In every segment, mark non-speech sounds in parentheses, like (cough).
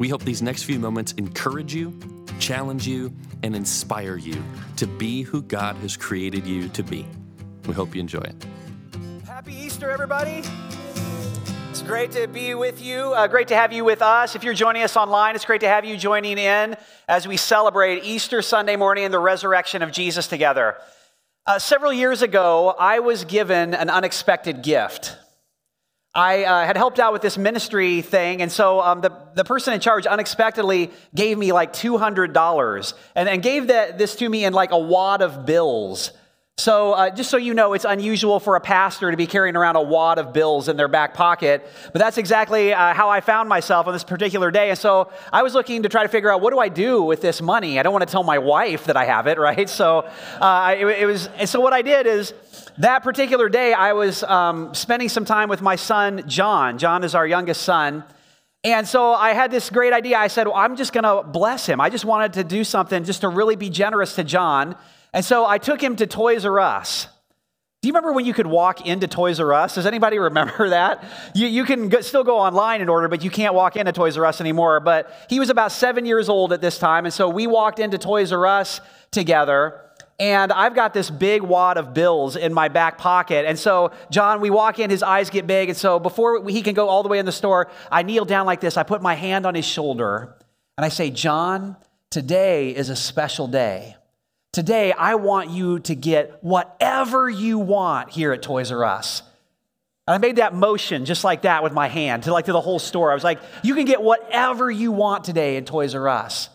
We hope these next few moments encourage you, challenge you, and inspire you to be who God has created you to be. We hope you enjoy it. Happy Easter, everybody. It's great to be with you. Uh, great to have you with us. If you're joining us online, it's great to have you joining in as we celebrate Easter Sunday morning and the resurrection of Jesus together. Uh, several years ago, I was given an unexpected gift. I uh, had helped out with this ministry thing, and so um, the, the person in charge unexpectedly gave me like $200 and, and gave this to me in like a wad of bills. So, uh, just so you know, it's unusual for a pastor to be carrying around a wad of bills in their back pocket, but that's exactly uh, how I found myself on this particular day. And so, I was looking to try to figure out what do I do with this money? I don't want to tell my wife that I have it, (laughs) right? So, uh, it, it, was, and so what I did is that particular day, I was um, spending some time with my son, John. John is our youngest son. And so I had this great idea. I said, well, I'm just going to bless him. I just wanted to do something just to really be generous to John. And so I took him to Toys R Us. Do you remember when you could walk into Toys R Us? Does anybody (laughs) remember that? You, you can go, still go online and order, but you can't walk into Toys R Us anymore. But he was about seven years old at this time. And so we walked into Toys R Us together. And I've got this big wad of bills in my back pocket. And so, John, we walk in, his eyes get big. And so, before he can go all the way in the store, I kneel down like this. I put my hand on his shoulder and I say, John, today is a special day. Today, I want you to get whatever you want here at Toys R Us. And I made that motion just like that with my hand to like to the whole store. I was like, you can get whatever you want today at Toys R Us.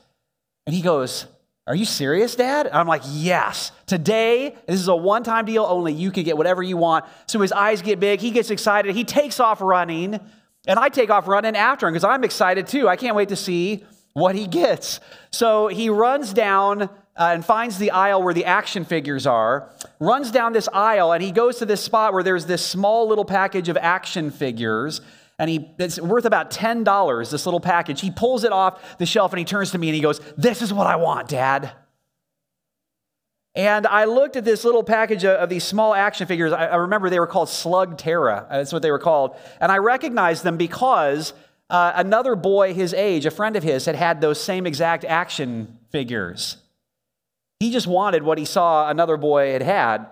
And he goes, Are you serious, Dad? And I'm like, Yes. Today, this is a one time deal only. You can get whatever you want. So his eyes get big. He gets excited. He takes off running. And I take off running after him because I'm excited too. I can't wait to see what he gets. So he runs down uh, and finds the aisle where the action figures are, runs down this aisle, and he goes to this spot where there's this small little package of action figures. And he, it's worth about $10, this little package. He pulls it off the shelf and he turns to me and he goes, This is what I want, Dad. And I looked at this little package of, of these small action figures. I, I, remember they were called Slugterra. That's what they were called. And I recognized them because uh, another boy his age, a friend of his, had had those same exact action figures. He just wanted what he saw another boy had had.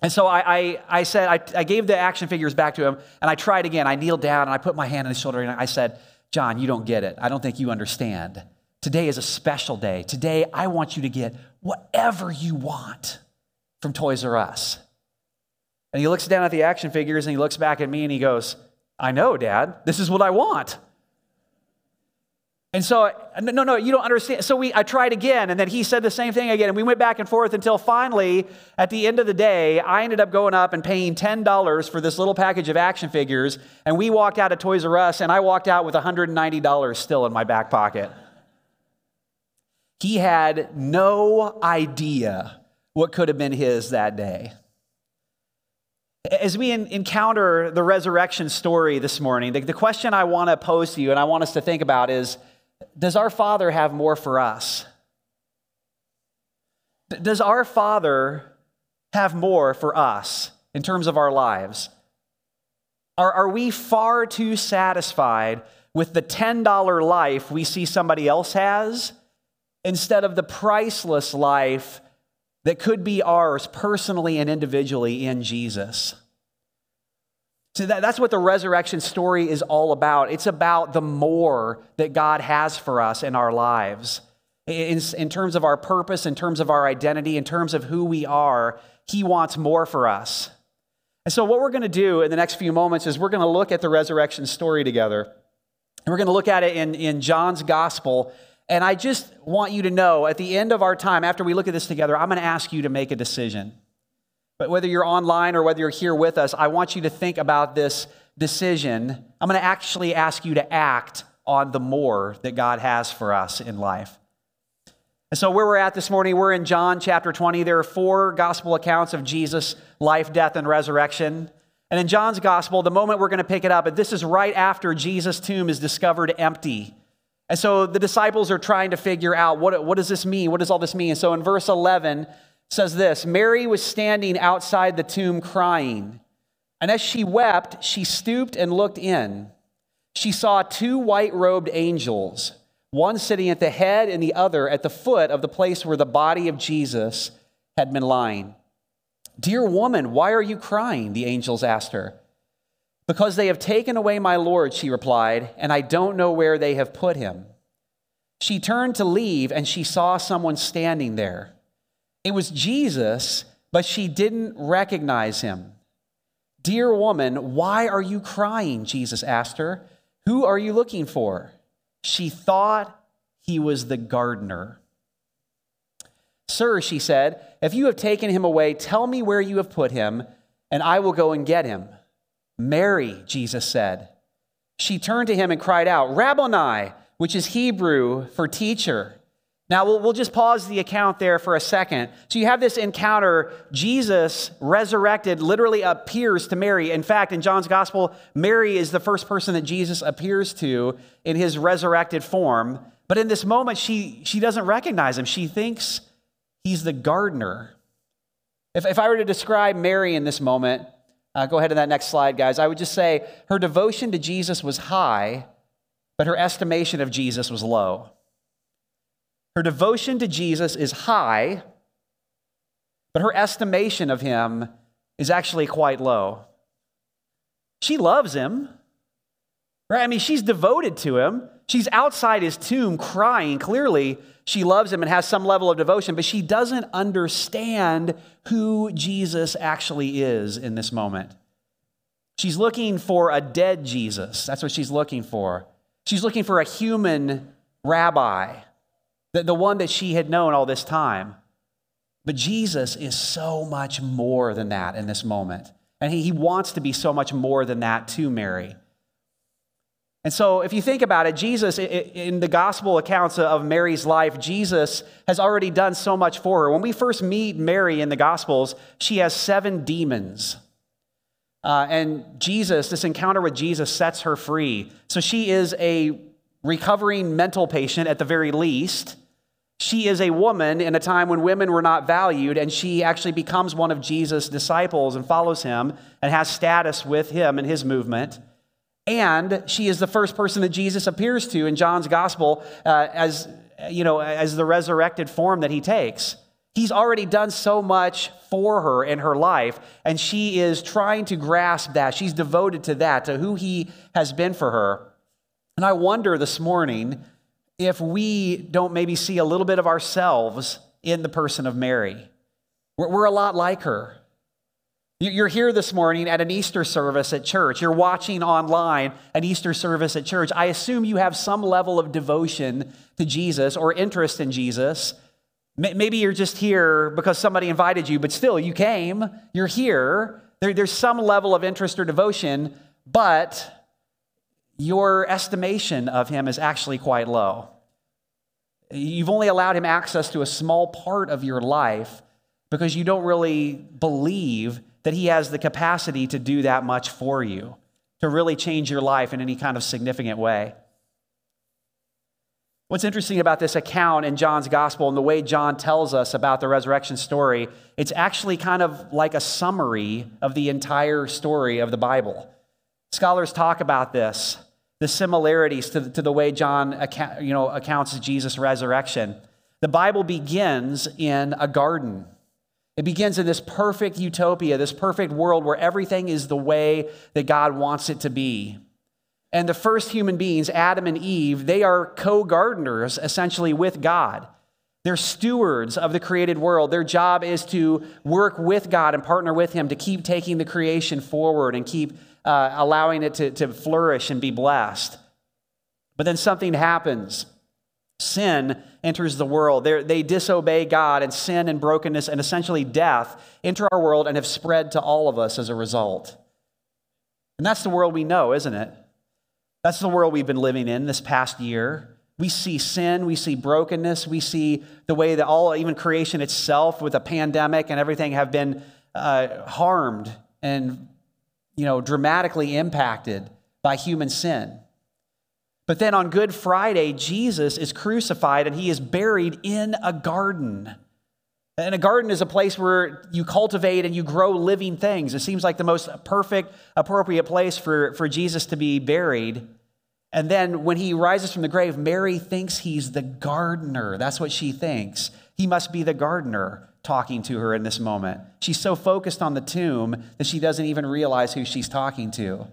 And so I, I, I said, I, I, gave the action figures back to him, and I tried again. I kneeled down and I put my hand on his shoulder, and I said, John, you don't get it. I don't think you understand. Today is a special day. Today, I want you to get whatever you want from Toys R Us. And he looks down at the action figures and he looks back at me and he goes, I know, Dad. This is what I want. And so, no, no, you don't understand. So we, I tried again, and then he said the same thing again, and we went back and forth until finally, at the end of the day, I ended up going up and paying $10 for this little package of action figures, and we walked out of Toys R Us, and I walked out with $190 still in my back pocket. He had no idea what could have been his that day. As we encounter the resurrection story this morning, the question I want to pose to you and I want us to think about is does our Father have more for us? Does our Father have more for us in terms of our lives? Are, are we far too satisfied with the $10 life we see somebody else has instead of the priceless life that could be ours personally and individually in Jesus? So that, that's what the resurrection story is all about. It's about the more that God has for us in our lives. In, in terms of our purpose, in terms of our identity, in terms of who we are, He wants more for us. And so, what we're going to do in the next few moments is we're going to look at the resurrection story together. And we're going to look at it in, in John's gospel. And I just want you to know at the end of our time, after we look at this together, I'm going to ask you to make a decision. But whether you're online or whether you're here with us, I want you to think about this decision. I'm going to actually ask you to act on the more that God has for us in life. And so, where we're at this morning, we're in John chapter 20. There are four gospel accounts of Jesus' life, death, and resurrection. And in John's gospel, the moment we're going to pick it up, this is right after Jesus' tomb is discovered empty. And so the disciples are trying to figure out what, what does this mean? What does all this mean? And so in verse 11 says this Mary was standing outside the tomb crying. And as she wept, she stooped and looked in. She saw two white robed angels, one sitting at the head and the other at the foot of the place where the body of Jesus had been lying. Dear woman, why are you crying? The angels asked her. Because they have taken away my Lord, she replied, and I don't know where they have put him. She turned to leave, and she saw someone standing there. It was Jesus, but she didn't recognize him. Dear woman, why are you crying? Jesus asked her. Who are you looking for? She thought he was the gardener. Sir, she said, if you have taken him away, tell me where you have put him, and I will go and get him. Mary, Jesus said. She turned to him and cried out, Rabboni, which is Hebrew for teacher. Now, we'll, we'll just pause the account there for a second. So, you have this encounter. Jesus, resurrected, literally appears to Mary. In fact, in John's gospel, Mary is the first person that Jesus appears to in his resurrected form. But in this moment, she, she doesn't recognize him. She thinks he's the gardener. If, if I were to describe Mary in this moment, uh, go ahead to that next slide, guys. I would just say her devotion to Jesus was high, but her estimation of Jesus was low. Her devotion to Jesus is high, but her estimation of him is actually quite low. She loves him, right? I mean, she's devoted to him. She's outside his tomb crying. Clearly, she loves him and has some level of devotion, but she doesn't understand who Jesus actually is in this moment. She's looking for a dead Jesus. That's what she's looking for. She's looking for a human rabbi, the, the one that she had known all this time. But Jesus is so much more than that in this moment. And he, he wants to be so much more than that to Mary. And so, if you think about it, Jesus, in the gospel accounts of Mary's life, Jesus has already done so much for her. When we first meet Mary in the gospels, she has seven demons. Uh, and Jesus, this encounter with Jesus, sets her free. So, she is a recovering mental patient at the very least. She is a woman in a time when women were not valued, and she actually becomes one of Jesus' disciples and follows him and has status with him and his movement. And she is the first person that Jesus appears to in John's gospel uh, as, you know, as the resurrected form that he takes. He's already done so much for her in her life, and she is trying to grasp that. She's devoted to that, to who he has been for her. And I wonder this morning if we don't maybe see a little bit of ourselves in the person of Mary. We're, we're a lot like her. You're here this morning at an Easter service at church. You're watching online an Easter service at church. I assume you have some level of devotion to Jesus or interest in Jesus. Maybe you're just here because somebody invited you, but still, you came. You're here. There, there's some level of interest or devotion, but your estimation of him is actually quite low. You've only allowed him access to a small part of your life because you don't really believe that He has the capacity to do that much for you, to really change your life in any kind of significant way. What's interesting about this account in John's gospel and the way John tells us about the resurrection story, it's actually kind of like a summary of the entire story of the Bible. Scholars talk about this, the similarities to, to the way John account, you know, accounts Jesus' resurrection. The Bible begins in a garden. It begins in this perfect utopia, this perfect world where everything is the way that God wants it to be. And the first human beings, Adam and Eve, they are co gardeners essentially with God. They're stewards of the created world. Their job is to work with God and partner with Him to keep taking the creation forward and keep uh, allowing it to, to flourish and be blessed. But then something happens. Sin enters the world. They're, they disobey God, and sin and brokenness and essentially death enter our world and have spread to all of us as a result. And that's the world we know, isn't it? That's the world we've been living in this past year. We see sin, we see brokenness, we see the way that all, even creation itself, with a pandemic and everything, have been uh, harmed and you know dramatically impacted by human sin. But then on Good Friday, Jesus is crucified and he is buried in a garden. And a garden is a place where you cultivate and you grow living things. It seems like the most perfect, appropriate place for, for Jesus to be buried. And then when he rises from the grave, Mary thinks he's the gardener. That's what she thinks. He must be the gardener talking to her in this moment. She's so focused on the tomb that she doesn't even realize who she's talking to.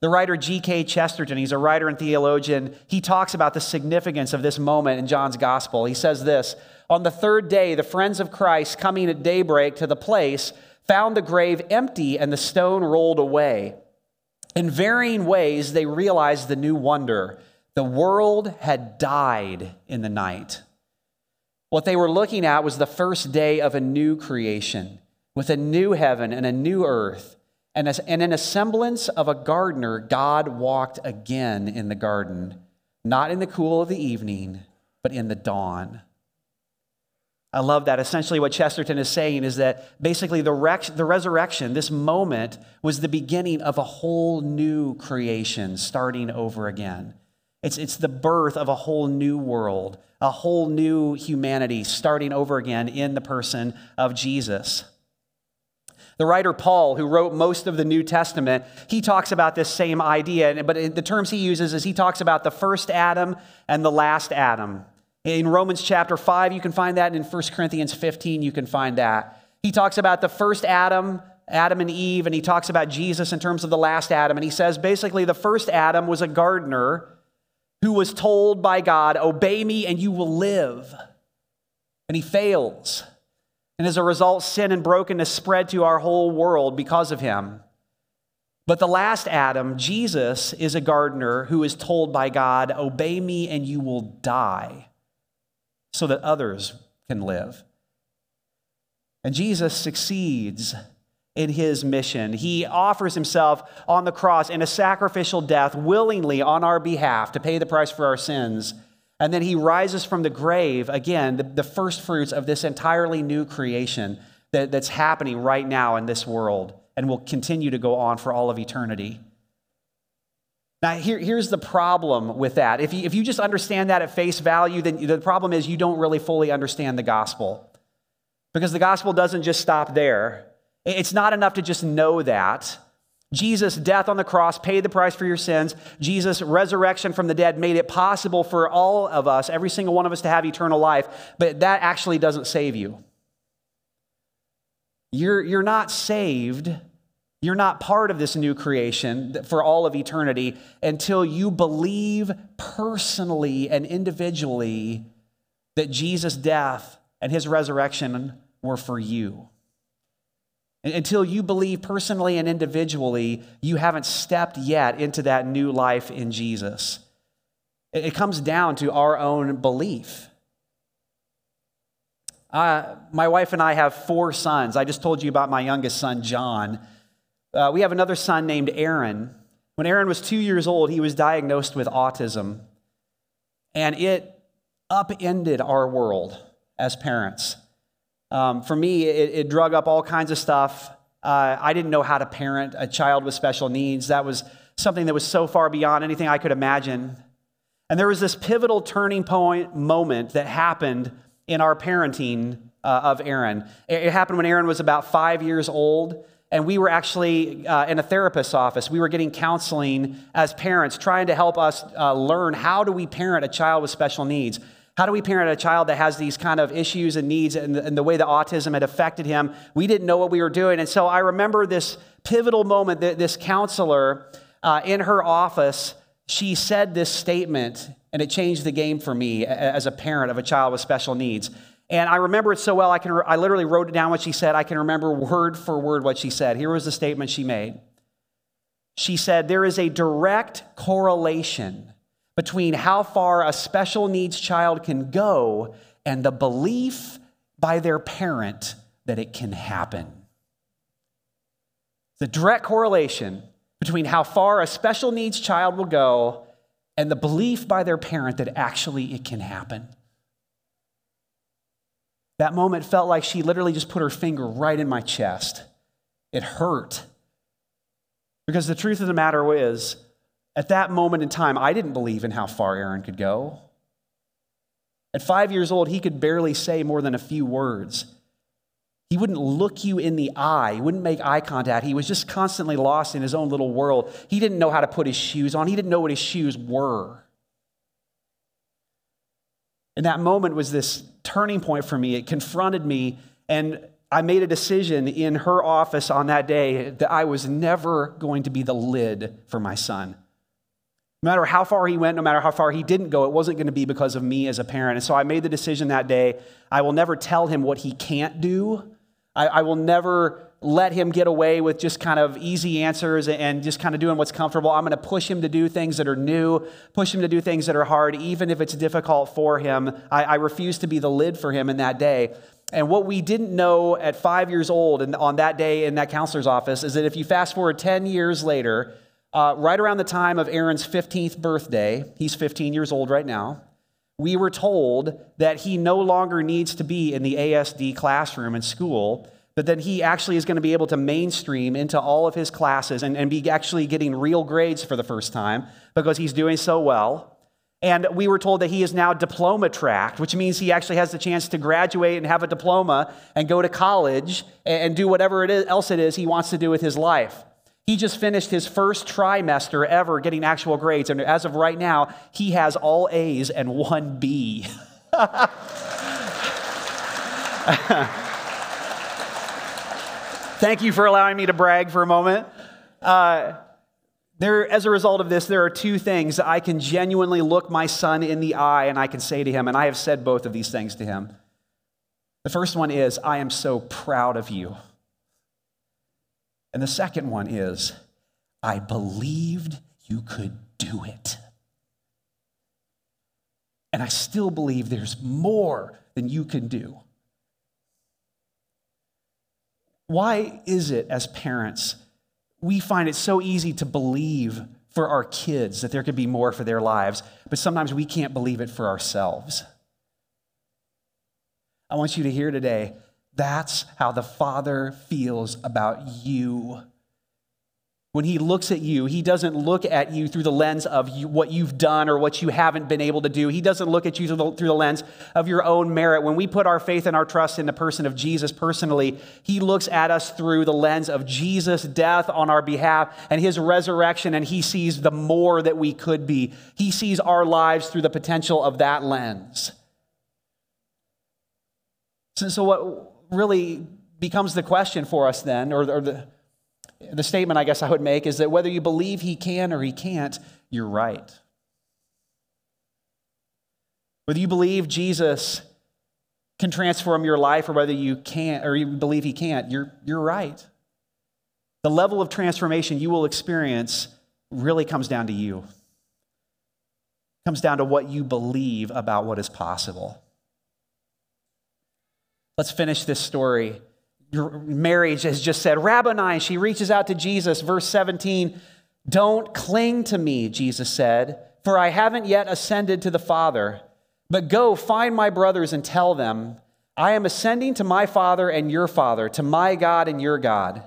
The writer G.K. Chesterton, he's a writer and theologian, he talks about the significance of this moment in John's gospel. He says this on the third day, the friends of Christ, coming at daybreak to the place, found the grave empty and the stone rolled away. In varying ways, they realized the new wonder. The world had died in the night. What they were looking at was the first day of a new creation, with a new heaven and a new earth. And, as, and in a semblance of a gardener, God walked again in the garden, not in the cool of the evening, but in the dawn. I love that. Essentially, what Chesterton is saying is that basically the, the resurrection, this moment, was the beginning of a whole new creation starting over again. It's, it's the birth of a whole new world, a whole new humanity starting over again in the person of Jesus. The writer Paul, who wrote most of the New Testament, he talks about this same idea, but the terms he uses is he talks about the first Adam and the last Adam. In Romans chapter 5, you can find that. And in 1 Corinthians 15, you can find that. He talks about the first Adam, Adam and Eve, and he talks about Jesus in terms of the last Adam. And he says basically the first Adam was a gardener who was told by God, Obey me and you will live. And he fails. And as a result, sin and brokenness spread to our whole world because of him. But the last Adam, Jesus, is a gardener who is told by God, Obey me and you will die so that others can live. And Jesus succeeds in his mission. He offers himself on the cross in a sacrificial death willingly on our behalf to pay the price for our sins. And then he rises from the grave, again, the, the first fruits of this entirely new creation that, that's happening right now in this world and will continue to go on for all of eternity. Now, here, here's the problem with that. If you, if you just understand that at face value, then the problem is you don't really fully understand the gospel. Because the gospel doesn't just stop there. It's not enough to just know that. Jesus' death on the cross paid the price for your sins. Jesus' resurrection from the dead made it possible for all of us, every single one of us, to have eternal life. But that actually doesn't save you. You're, you're not saved you're not part of this new creation for all of eternity until you believe personally and individually that Jesus' death and his resurrection were for you. Until you believe personally and individually, you haven't stepped yet into that new life in Jesus. It comes down to our own belief. Uh, my wife and I have four sons. I just told you about my youngest son, John. Uh, we have another son named Aaron. When Aaron was two years old, he was diagnosed with autism, and it upended our world as parents. Um, for me, it, it, drug up all kinds of stuff. Uh, I didn't know how to parent a child with special needs. That was something that was so far beyond anything I could imagine. And there was this pivotal turning point moment that happened in our parenting uh, of Aaron. It, it happened when Aaron was about five years old and we were actually uh, in a therapist's office. We were getting counseling as parents, trying to help us uh, learn how do we parent a child with special needs. How do we parent a child that has these kind of issues and needs and the, and the way that autism had affected him? We didn't know what we were doing. And so I remember this pivotal moment that this counselor uh, in her office, she said this statement, and it changed the game for me as a parent of a child with special needs. And I remember it so well, I, can, I literally wrote it down what she said. I can remember word for word what she said. Here was the statement she made. She said, There is a direct correlation between how far a special needs child can go and the belief by their parent that it can happen. The direct correlation between how far a special needs child will go and the belief by their parent that actually it can happen. That moment felt like she literally just put her finger right in my chest. It hurt. Because the truth of the matter is, at that moment in time, I didn't believe in how far Aaron could go. At five years old, he could barely say more than a few words. He wouldn't look you in the eye. He wouldn't make eye contact. He was just constantly lost in his own little world. He didn't know how to put his shoes on, he didn't know what his shoes were. And that moment was this turning point for me. It confronted me, and I made a decision in her office on that day that I was never going to be the lid for my son. No matter how far he went, no matter how far he didn't go, it wasn't going to be because of me as a parent. And so I made the decision that day I will never tell him what he can't do. I, I will never let him get away with just kind of easy answers and just kind of doing what's comfortable. I'm going to push him to do things that are new, push him to do things that are hard, even if it's difficult for him. I, I refuse to be the lid for him in that day. And what we didn't know at five years old and on that day in that counselor's office is that if you fast forward 10 years later, uh, right around the time of Aaron's 15th birthday, he's 15 years old right now, we were told that he no longer needs to be in the ASD classroom in school, but that he actually is going to be able to mainstream into all of his classes and, and be actually getting real grades for the first time because he's doing so well. And we were told that he is now diploma tracked, which means he actually has the chance to graduate and have a diploma and go to college and do whatever it is, else it is he wants to do with his life. He just finished his first trimester ever getting actual grades, and as of right now, he has all A's and one B. (laughs) Thank you for allowing me to brag for a moment. Uh, there, as a result of this, there are two things I can genuinely look my son in the eye and I can say to him, and I have said both of these things to him. The first one is, I am so proud of you. And the second one is, I believed you could do it. And I still believe there's more than you can do. Why is it, as parents, we find it so easy to believe for our kids that there could be more for their lives, but sometimes we can't believe it for ourselves? I want you to hear today that's how the Father feels about you. When he looks at you, he doesn't look at you through the lens of you, what you've done or what you haven't been able to do. He doesn't look at you through the, through the lens of your own merit. When we put our faith and our trust in the person of Jesus personally, he looks at us through the lens of Jesus' death on our behalf and his resurrection, and he sees the more that we could be. He sees our lives through the potential of that lens. So, so what really becomes the question for us then, or, or the, the statement I guess I would make is that whether you believe he can or he can't, you're right. Whether you believe Jesus can transform your life or whether you can't or you believe he can't, you're, you're right. The level of transformation you will experience really comes down to you. It comes down to what you believe about what is possible. Let's finish this story. Mary has just said, Rabboni. She reaches out to Jesus. Verse 17, Don't cling to me, Jesus said, for I haven't yet ascended to the Father. But go find my brothers and tell them, I am ascending to my Father and your Father, to my God and your God.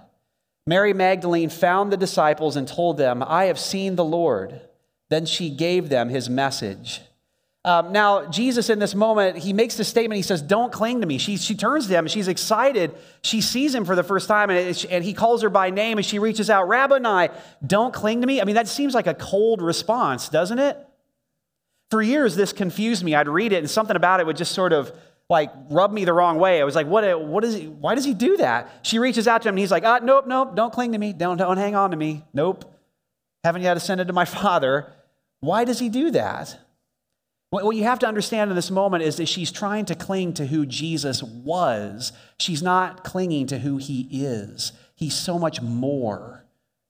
Mary Magdalene found the disciples and told them, I have seen the Lord. Then she gave them his message. Um, now, Jesus, in this moment, he makes the statement. He says, Don't cling to me. She, she turns to him. She's excited. She sees him for the first time, and, it, and he calls her by name, and she reaches out, Rabboni, don't cling to me. I mean, that seems like a cold response, doesn't it? For years, this confused me. I'd read it, and something about it would just sort of like rub me the wrong way. I was like, what, what is he, why does he do that? She reaches out to him, and he's like, uh, Nope, nope, don't cling to me. Don't, don't hang on to me. Nope. Haven't yet ascended to my Father. Why does he do that? What you have to understand in this moment is that she's trying to cling to who Jesus was. She's not clinging to who he is. He's so much more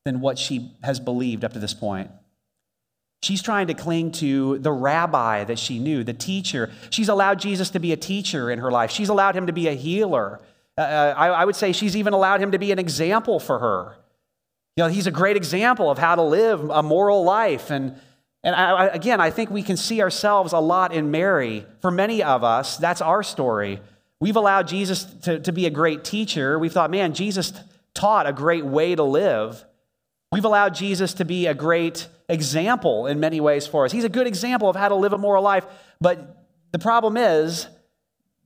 than what she has believed up to this point. She's trying to cling to the rabbi that she knew, the teacher. She's allowed Jesus to be a teacher in her life. She's allowed him to be a healer. Uh, uh I, I would say she's even allowed him to be an example for her. You know, he's a great example of how to live a moral life. And, and I, again, I think we can see ourselves a lot in Mary. For many of us, that's our story. We've allowed Jesus to, to be a great teacher. We've thought, man, Jesus taught a great way to live. We've allowed Jesus to be a great example in many ways for us. He's a good example of how to live a moral life. But the problem is,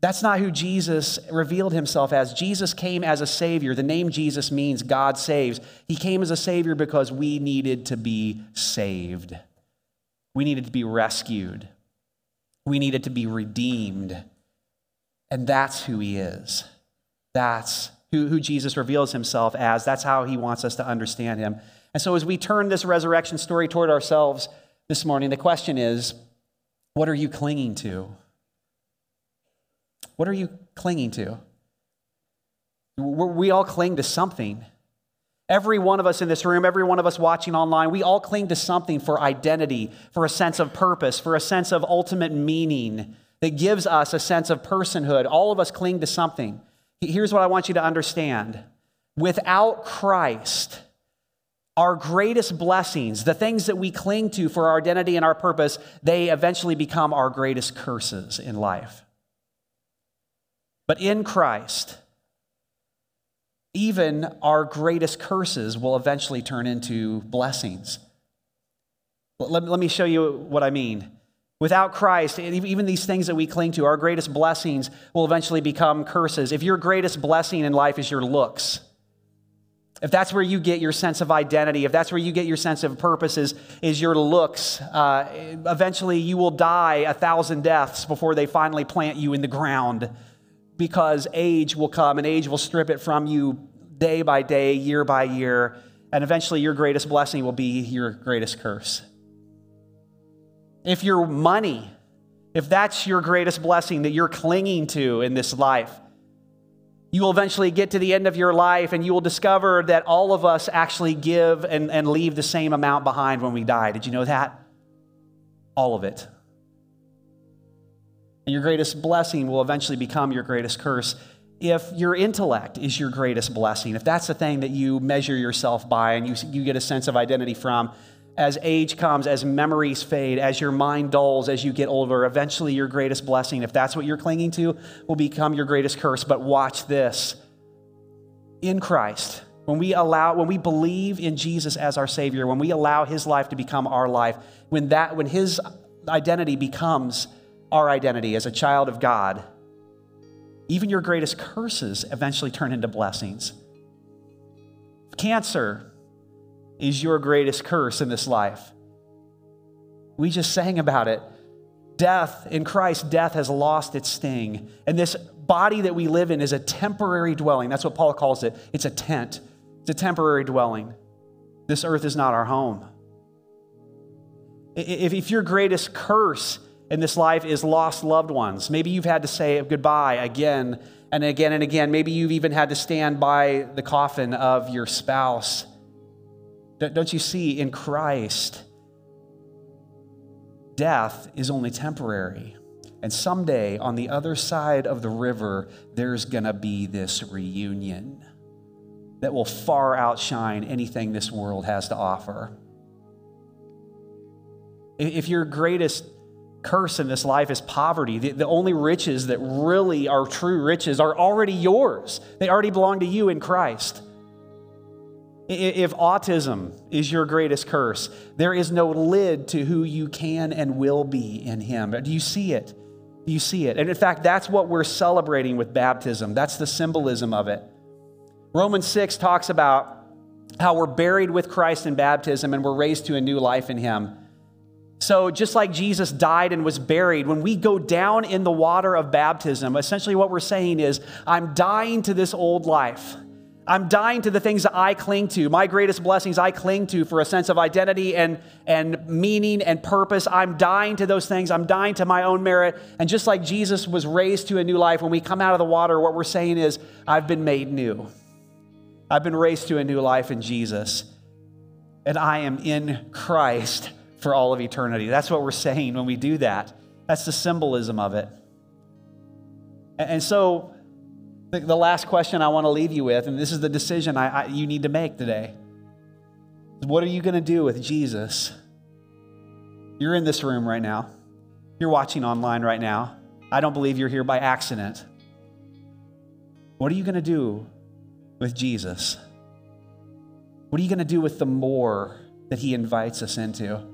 that's not who Jesus revealed himself as. Jesus came as a Savior. The name Jesus means God saves. He came as a Savior because we needed to be saved. We needed to be rescued. We needed to be redeemed. And that's who He is. That's who, who Jesus reveals Himself as. That's how He wants us to understand Him. And so, as we turn this resurrection story toward ourselves this morning, the question is what are you clinging to? What are you clinging to? We all cling to something. Every one of us in this room, every one of us watching online, we all cling to something for identity, for a sense of purpose, for a sense of ultimate meaning that gives us a sense of personhood. All of us cling to something. Here's what I want you to understand without Christ, our greatest blessings, the things that we cling to for our identity and our purpose, they eventually become our greatest curses in life. But in Christ, even our greatest curses will eventually turn into blessings. Let, let me show you what I mean. Without Christ, even these things that we cling to, our greatest blessings will eventually become curses. If your greatest blessing in life is your looks, if that's where you get your sense of identity, if that's where you get your sense of purpose is, is your looks, uh, eventually you will die a thousand deaths before they finally plant you in the ground because age will come and age will strip it from you day by day, year by year, and eventually your greatest blessing will be your greatest curse. If your money, if that's your greatest blessing that you're clinging to in this life, you will eventually get to the end of your life and you will discover that all of us actually give and, and leave the same amount behind when we die. Did you know that? All of it. And your greatest blessing will eventually become your greatest curse. If your intellect is your greatest blessing, if that's the thing that you measure yourself by and you, you get a sense of identity from, as age comes, as memories fade, as your mind dulls, as you get older, eventually your greatest blessing, if that's what you're clinging to, will become your greatest curse. But watch this. In Christ, when we allow, when we believe in Jesus as our Savior, when we allow His life to become our life, when that, when His identity becomes our identity as a child of God, even your greatest curses eventually turn into blessings. Cancer is your greatest curse in this life. We just sang about it. Death, in Christ, death has lost its sting. And this body that we live in is a temporary dwelling. That's what Paul calls it. It's a tent, it's a temporary dwelling. This earth is not our home. If, your greatest curse in this life is lost loved ones. Maybe you've had to say goodbye again and again and again. Maybe you've even had to stand by the coffin of your spouse. Don't you see, in Christ, death is only temporary. And someday, on the other side of the river, there's going to be this reunion that will far outshine anything this world has to offer. If your greatest curse in this life is poverty. The, the, only riches that really are true riches are already yours, they already belong to you in Christ. If autism is your greatest curse, there is no lid to who you can and will be in Him. Do you see it? Do you see it? And in fact, that's what we're celebrating with baptism. That's the symbolism of it. Romans 6 talks about how we're buried with Christ in baptism and we're raised to a new life in Him. So, just like Jesus died and was buried, when we go down in the water of baptism, essentially what we're saying is, I'm dying to this old life. I'm dying to the things that I cling to, my greatest blessings I cling to for a sense of identity and, and meaning and purpose. I'm dying to those things. I'm dying to my own merit. And just like Jesus was raised to a new life, when we come out of the water, what we're saying is, I've been made new. I've been raised to a new life in Jesus. And I am in Christ for all of eternity. That's what we're saying when we do that. That's the symbolism of it. And so, the last question I want to leave you with, and this is the decision I, I, you need to make today. What are you going to do with Jesus? You're in this room right now. You're watching online right now. I don't believe you're here by accident. What are you going to do with Jesus? What are you going to do with the more that he invites us into?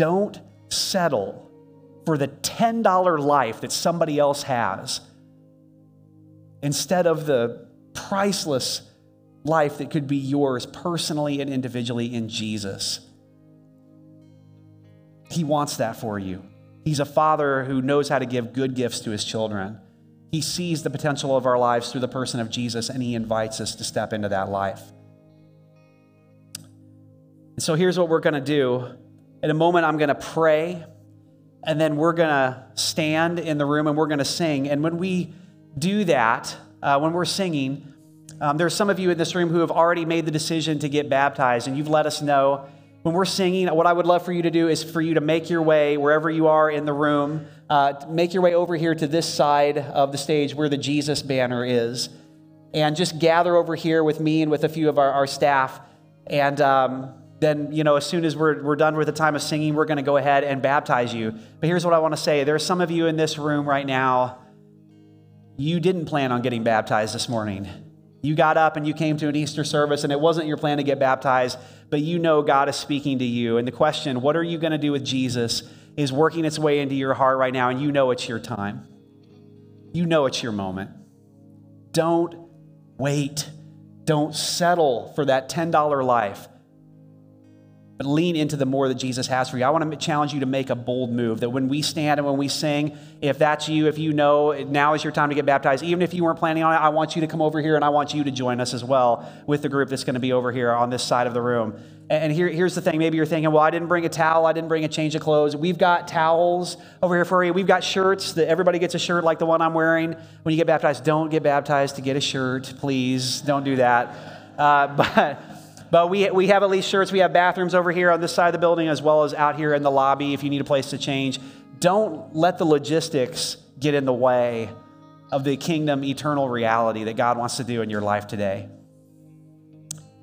Don't settle for the $10 life that somebody else has instead of the priceless life that could be yours personally and individually in Jesus. He wants that for you. He's a father who knows how to give good gifts to his children. He sees the potential of our lives through the person of Jesus, and he invites us to step into that life. And so here's what we're going to do. In a moment, I'm going to pray, and then we're going to stand in the room and we're going to sing. And when we do that, uh, when we're singing, um, there's some of you in this room who have already made the decision to get baptized, and you've let us know. When we're singing, what I would love for you to do is for you to make your way wherever you are in the room, uh, make your way over here to this side of the stage where the Jesus banner is, and just gather over here with me and with a few of our, our staff. And um, then, you know, as soon as we're, we're done with the time of singing, we're going to go ahead and baptize you. But here's what I want to say there are some of you in this room right now, you didn't plan on getting baptized this morning. You got up and you came to an Easter service, and it wasn't your plan to get baptized, but you know God is speaking to you. And the question, what are you going to do with Jesus, is working its way into your heart right now, and you know it's your time. You know it's your moment. Don't wait. Don't settle for that $10 life but lean into the more that Jesus has for you. I want to challenge you to make a bold move that when we stand and when we sing, if that's you, if you know now is your time to get baptized, even if you weren't planning on it, I want you to come over here and I want you to join us as well with the group that's going to be over here on this side of the room. And here, here's the thing maybe you're thinking, well, I didn't bring a towel, I didn't bring a change of clothes. We've got towels over here for you. We've got shirts that everybody gets a shirt like the one I'm wearing. When you get baptized, don't get baptized to get a shirt, please. Don't do that. Uh, (laughs) but but we, we have at least shirts. We have bathrooms over here on this side of the building as well as out here in the lobby if you need a place to change. Don't let the logistics get in the way of the kingdom eternal reality that God wants to do in your life today.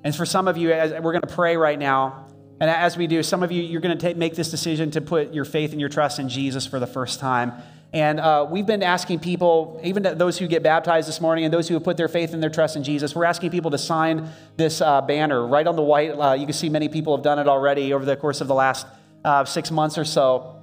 And for some of you, as we're going to pray right now. And as we do, some of you, you're going to take, make this decision to put your faith and your trust in Jesus for the first time. And uh, we've been asking people, even those who get baptized this morning and those who have put their faith and their trust in Jesus, we're asking people to sign this uh, banner right on the white. Uh, you can see many people have done it already over the course of the last uh, six months or so.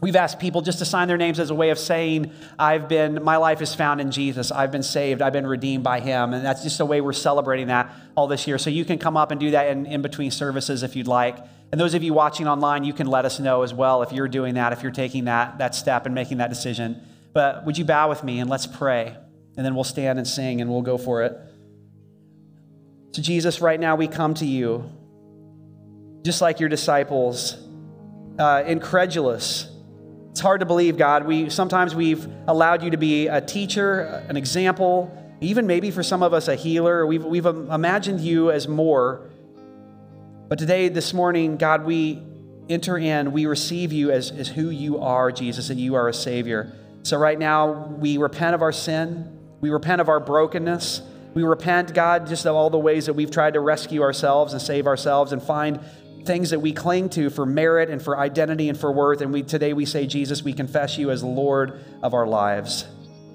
We've asked people just to sign their names as a way of saying, I've been, my life is found in Jesus. I've been saved. I've been redeemed by him. And that's just a way we're celebrating that all this year. So you can come up and do that in, in between services if you'd like. And those of you watching online, you can let us know as well if you're doing that, if you're taking that, that step and making that decision. But would you bow with me and let's pray? And then we'll stand and sing and we'll go for it. So, Jesus, right now we come to you just like your disciples, uh, incredulous. It's hard to believe, God. We sometimes we've allowed you to be a teacher, an example, even maybe for some of us a healer. We've, we've imagined you as more but today, this morning, God, we enter in, we receive you as, as who you are, Jesus, and you are a Savior. So right now, we repent of our sin, we repent of our brokenness. We repent, God, just of all the ways that we've tried to rescue ourselves and save ourselves and find things that we cling to for merit and for identity and for worth. And we today we say, Jesus, we confess you as Lord of our lives.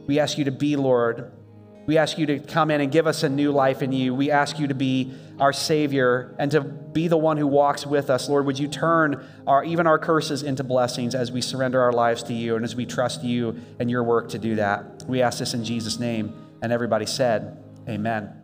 We ask you to be Lord we ask you to come in and give us a new life in you. We ask you to be our Savior and to be the one who walks with us. Lord, would you turn our, even our curses into blessings as we surrender our lives to you and as we trust you and your work to do that? We ask this in Jesus' name. And everybody said, Amen.